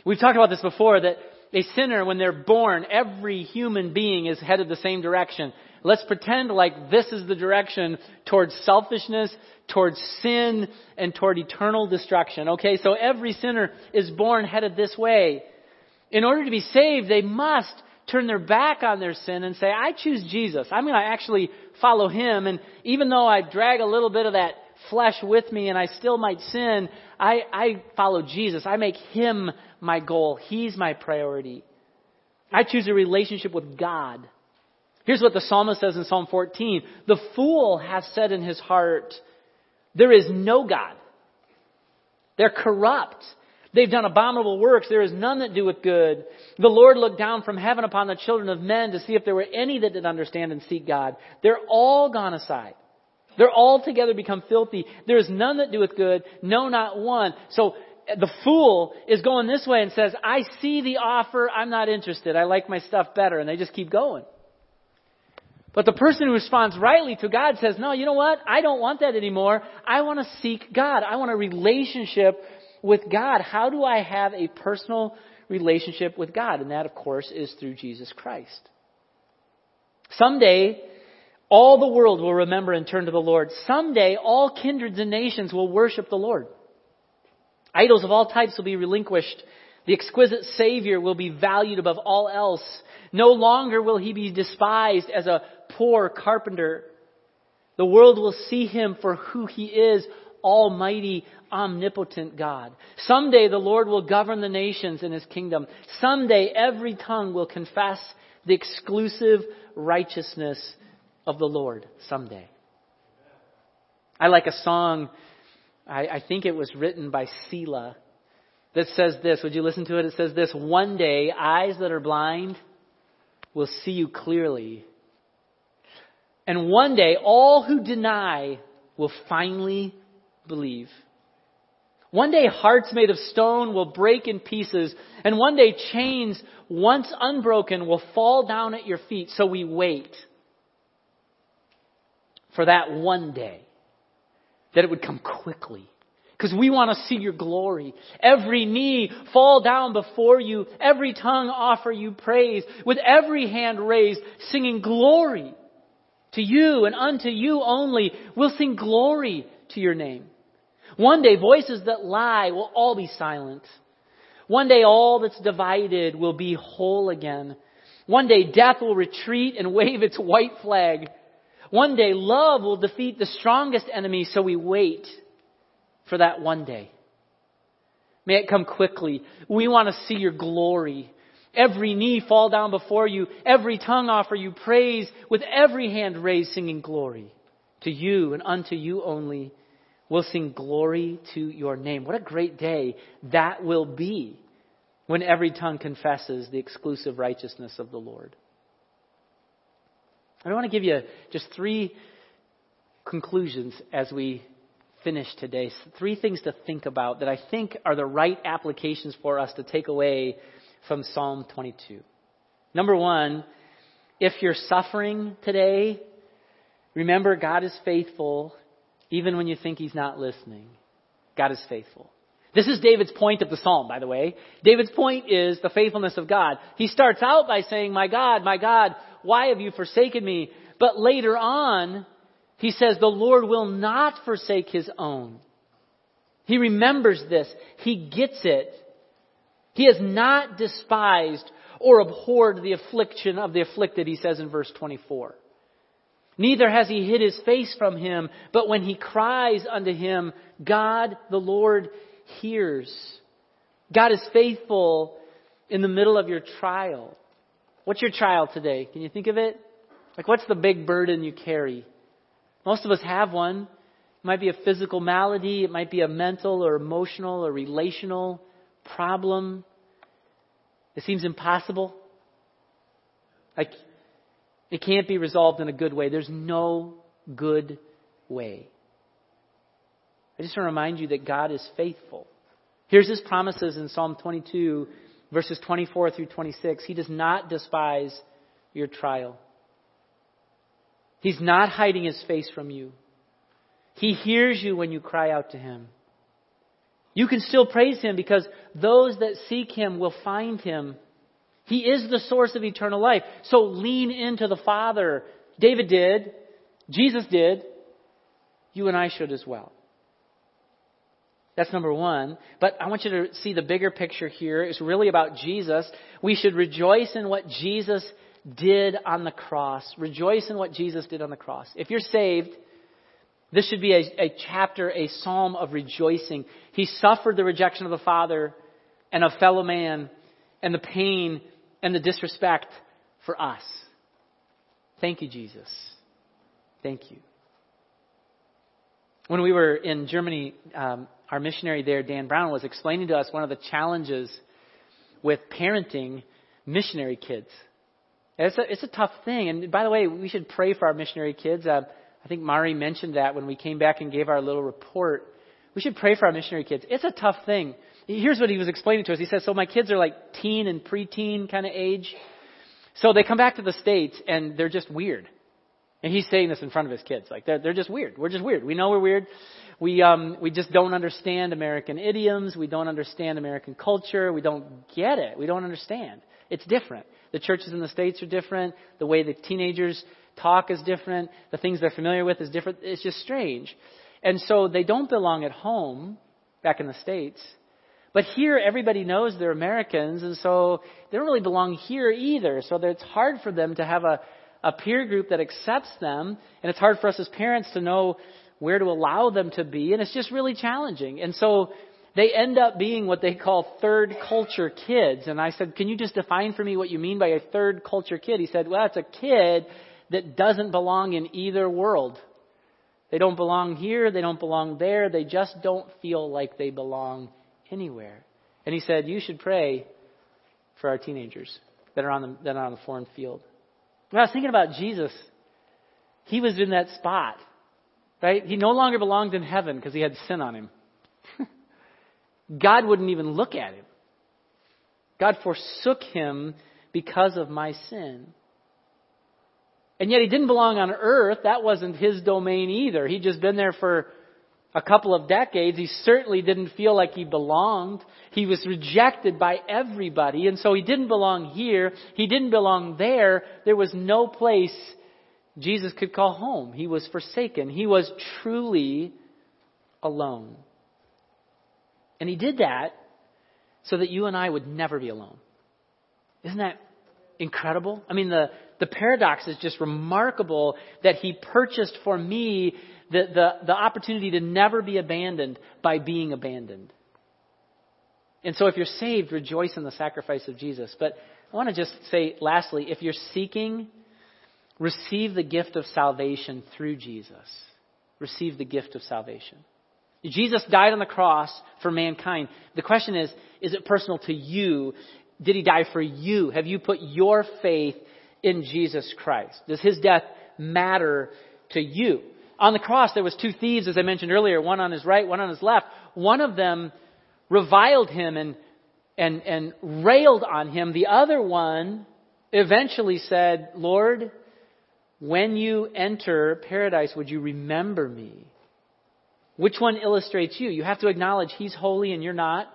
We've talked about this before that a sinner, when they're born, every human being is headed the same direction. Let's pretend like this is the direction towards selfishness, towards sin, and toward eternal destruction. Okay, so every sinner is born headed this way. In order to be saved, they must turn their back on their sin and say, I choose Jesus. I'm going to actually follow him. And even though I drag a little bit of that flesh with me and I still might sin, I, I follow Jesus. I make him my goal. He's my priority. I choose a relationship with God. Here's what the psalmist says in Psalm 14. The fool hath said in his heart, there is no God. They're corrupt. They've done abominable works. There is none that doeth good. The Lord looked down from heaven upon the children of men to see if there were any that did understand and seek God. They're all gone aside. They're all together become filthy. There is none that doeth good, no, not one. So the fool is going this way and says, I see the offer, I'm not interested. I like my stuff better. And they just keep going. But the person who responds rightly to God says, No, you know what? I don't want that anymore. I want to seek God. I want a relationship with God. How do I have a personal relationship with God? And that, of course, is through Jesus Christ. Someday, all the world will remember and turn to the Lord. Someday, all kindreds and nations will worship the Lord. Idols of all types will be relinquished. The exquisite Savior will be valued above all else. No longer will he be despised as a poor carpenter. The world will see him for who he is, almighty, omnipotent God. Someday the Lord will govern the nations in his kingdom. Someday every tongue will confess the exclusive righteousness of the Lord. Someday. I like a song, I, I think it was written by Selah, that says this. Would you listen to it? It says this One day, eyes that are blind will see you clearly. And one day, all who deny will finally believe. One day, hearts made of stone will break in pieces, and one day, chains once unbroken will fall down at your feet. So we wait for that one day, that it would come quickly. Because we want to see your glory. Every knee fall down before you. Every tongue offer you praise. With every hand raised, singing glory to you and unto you only. We'll sing glory to your name. One day, voices that lie will all be silent. One day, all that's divided will be whole again. One day, death will retreat and wave its white flag. One day, love will defeat the strongest enemy, so we wait for that one day. May it come quickly. We want to see your glory. Every knee fall down before you, every tongue offer you praise, with every hand raised singing glory. To you and unto you only will sing glory to your name. What a great day that will be when every tongue confesses the exclusive righteousness of the Lord. I want to give you just three conclusions as we finish today. Three things to think about that I think are the right applications for us to take away from Psalm 22. Number one, if you're suffering today, remember God is faithful even when you think He's not listening. God is faithful. This is David's point of the psalm, by the way. David's point is the faithfulness of God. He starts out by saying, My God, my God, why have you forsaken me? But later on, he says, The Lord will not forsake his own. He remembers this. He gets it. He has not despised or abhorred the affliction of the afflicted, he says in verse 24. Neither has he hid his face from him, but when he cries unto him, God the Lord hears. God is faithful in the middle of your trial. What's your trial today? Can you think of it? Like, what's the big burden you carry? Most of us have one. It might be a physical malady, it might be a mental or emotional or relational problem. It seems impossible. Like, it can't be resolved in a good way. There's no good way. I just want to remind you that God is faithful. Here's his promises in Psalm 22, verses 24 through 26. He does not despise your trial. He's not hiding his face from you. He hears you when you cry out to him. You can still praise him because those that seek him will find him. He is the source of eternal life. So lean into the Father. David did, Jesus did, you and I should as well. That's number one. But I want you to see the bigger picture here. It's really about Jesus. We should rejoice in what Jesus did on the cross. Rejoice in what Jesus did on the cross. If you're saved, this should be a, a chapter, a psalm of rejoicing. He suffered the rejection of the Father and of fellow man and the pain and the disrespect for us. Thank you, Jesus. Thank you. When we were in Germany, um, our missionary there, Dan Brown, was explaining to us one of the challenges with parenting missionary kids. It's a, it's a tough thing. And by the way, we should pray for our missionary kids. Uh, I think Mari mentioned that when we came back and gave our little report. We should pray for our missionary kids. It's a tough thing. Here's what he was explaining to us. He says, so my kids are like teen and preteen kind of age. So they come back to the States and they're just weird. And he's saying this in front of his kids. Like, they're, they're just weird. We're just weird. We know we're weird. We, um, we just don't understand American idioms. We don't understand American culture. We don't get it. We don't understand. It's different. The churches in the States are different. The way the teenagers talk is different. The things they're familiar with is different. It's just strange. And so they don't belong at home back in the States. But here, everybody knows they're Americans, and so they don't really belong here either. So it's hard for them to have a, a peer group that accepts them, and it's hard for us as parents to know where to allow them to be, and it's just really challenging. And so they end up being what they call third culture kids. And I said, Can you just define for me what you mean by a third culture kid? He said, Well, it's a kid that doesn't belong in either world. They don't belong here, they don't belong there, they just don't feel like they belong anywhere. And he said, You should pray for our teenagers that are on the, that are on the foreign field. When I was thinking about Jesus, he was in that spot, right? He no longer belonged in heaven because he had sin on him. [LAUGHS] God wouldn't even look at him. God forsook him because of my sin. And yet he didn't belong on earth. That wasn't his domain either. He'd just been there for a couple of decades, he certainly didn't feel like he belonged. He was rejected by everybody, and so he didn't belong here. He didn't belong there. There was no place Jesus could call home. He was forsaken. He was truly alone. And he did that so that you and I would never be alone. Isn't that incredible? I mean, the, the paradox is just remarkable that he purchased for me the, the, the opportunity to never be abandoned by being abandoned. And so if you're saved, rejoice in the sacrifice of Jesus. But I want to just say, lastly, if you're seeking, receive the gift of salvation through Jesus. Receive the gift of salvation. Jesus died on the cross for mankind. The question is, is it personal to you? Did he die for you? Have you put your faith in Jesus Christ? Does his death matter to you? On the cross, there was two thieves, as I mentioned earlier, one on his right, one on his left. One of them reviled him and, and, and railed on him. The other one eventually said, Lord, when you enter paradise, would you remember me? Which one illustrates you? You have to acknowledge he's holy and you're not.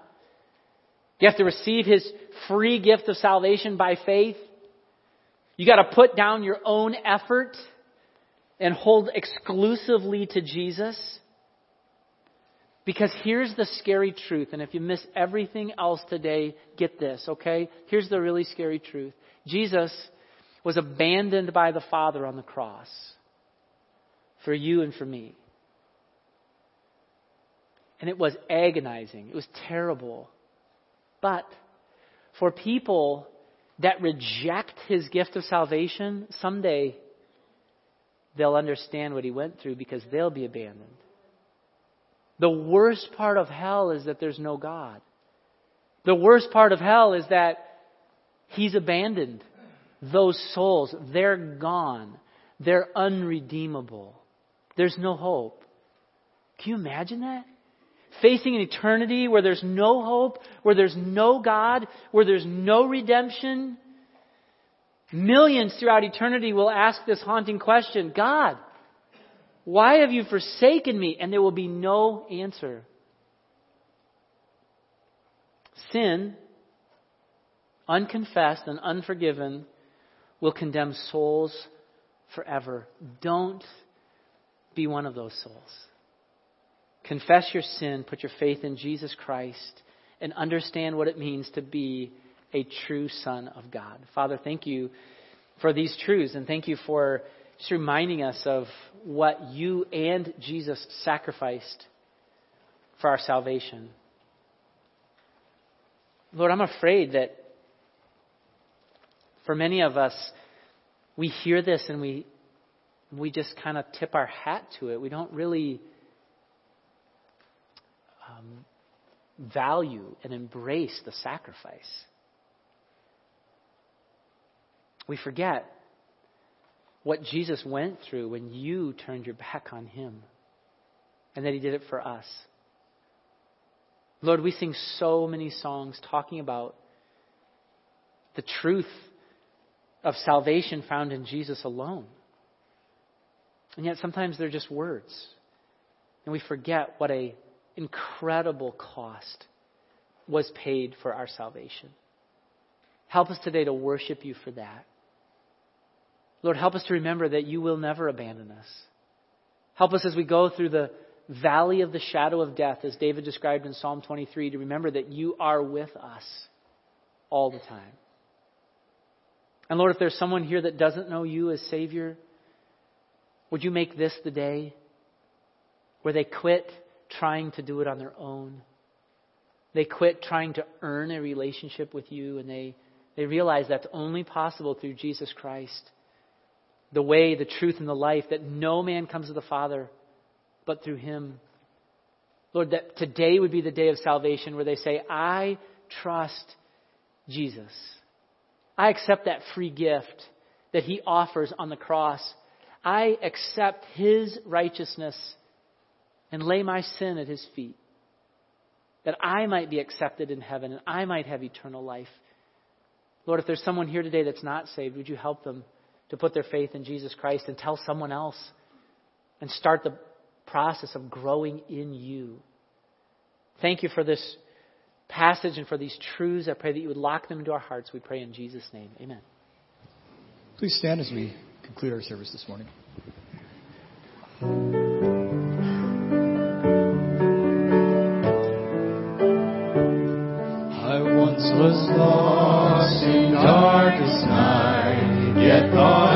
You have to receive his free gift of salvation by faith. You got to put down your own effort and hold exclusively to Jesus? Because here's the scary truth, and if you miss everything else today, get this, okay? Here's the really scary truth Jesus was abandoned by the Father on the cross for you and for me. And it was agonizing, it was terrible. But for people that reject his gift of salvation, someday they'll understand what he went through because they'll be abandoned. The worst part of hell is that there's no God. The worst part of hell is that he's abandoned those souls. They're gone. They're unredeemable. There's no hope. Can you imagine that? Facing an eternity where there's no hope, where there's no God, where there's no redemption, Millions throughout eternity will ask this haunting question God, why have you forsaken me? And there will be no answer. Sin, unconfessed and unforgiven, will condemn souls forever. Don't be one of those souls. Confess your sin, put your faith in Jesus Christ, and understand what it means to be a true son of God. Father, thank you for these truths, and thank you for just reminding us of what you and Jesus sacrificed for our salvation. Lord, I'm afraid that for many of us, we hear this and we we just kind of tip our hat to it. We don't really um, value and embrace the sacrifice. We forget what Jesus went through when you turned your back on him and that he did it for us. Lord, we sing so many songs talking about the truth of salvation found in Jesus alone. And yet sometimes they're just words. And we forget what a incredible cost was paid for our salvation. Help us today to worship you for that. Lord, help us to remember that you will never abandon us. Help us as we go through the valley of the shadow of death, as David described in Psalm 23, to remember that you are with us all the time. And Lord, if there's someone here that doesn't know you as Savior, would you make this the day where they quit trying to do it on their own? They quit trying to earn a relationship with you and they, they realize that's only possible through Jesus Christ. The way, the truth, and the life, that no man comes to the Father but through Him. Lord, that today would be the day of salvation where they say, I trust Jesus. I accept that free gift that He offers on the cross. I accept His righteousness and lay my sin at His feet. That I might be accepted in heaven and I might have eternal life. Lord, if there's someone here today that's not saved, would you help them to put their faith in Jesus Christ and tell someone else and start the process of growing in you? Thank you for this passage and for these truths. I pray that you would lock them into our hearts. We pray in Jesus' name. Amen. Please stand as we conclude our service this morning. I once was lost in darkest night, yet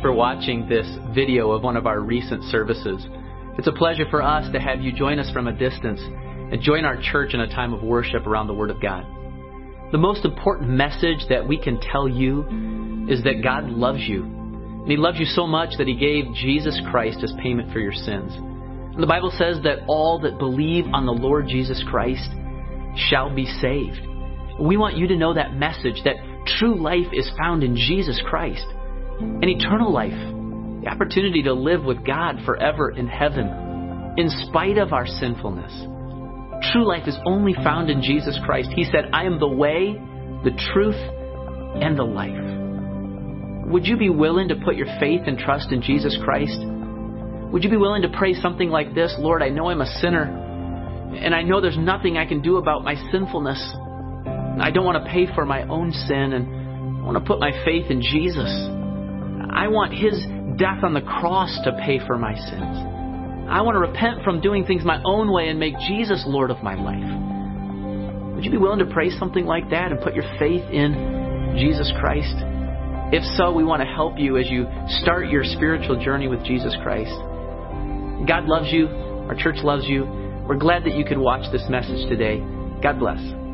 for watching this video of one of our recent services. It's a pleasure for us to have you join us from a distance and join our church in a time of worship around the Word of God. The most important message that we can tell you is that God loves you. And He loves you so much that He gave Jesus Christ as payment for your sins. And the Bible says that all that believe on the Lord Jesus Christ shall be saved. We want you to know that message that true life is found in Jesus Christ and eternal life, the opportunity to live with God forever in heaven, in spite of our sinfulness. True life is only found in Jesus Christ. He said, I am the way, the truth, and the life. Would you be willing to put your faith and trust in Jesus Christ? Would you be willing to pray something like this Lord, I know I'm a sinner, and I know there's nothing I can do about my sinfulness. I don't want to pay for my own sin, and I want to put my faith in Jesus. I want His death on the cross to pay for my sins. I want to repent from doing things my own way and make Jesus Lord of my life. Would you be willing to pray something like that and put your faith in Jesus Christ? If so, we want to help you as you start your spiritual journey with Jesus Christ. God loves you. Our church loves you. We're glad that you could watch this message today. God bless.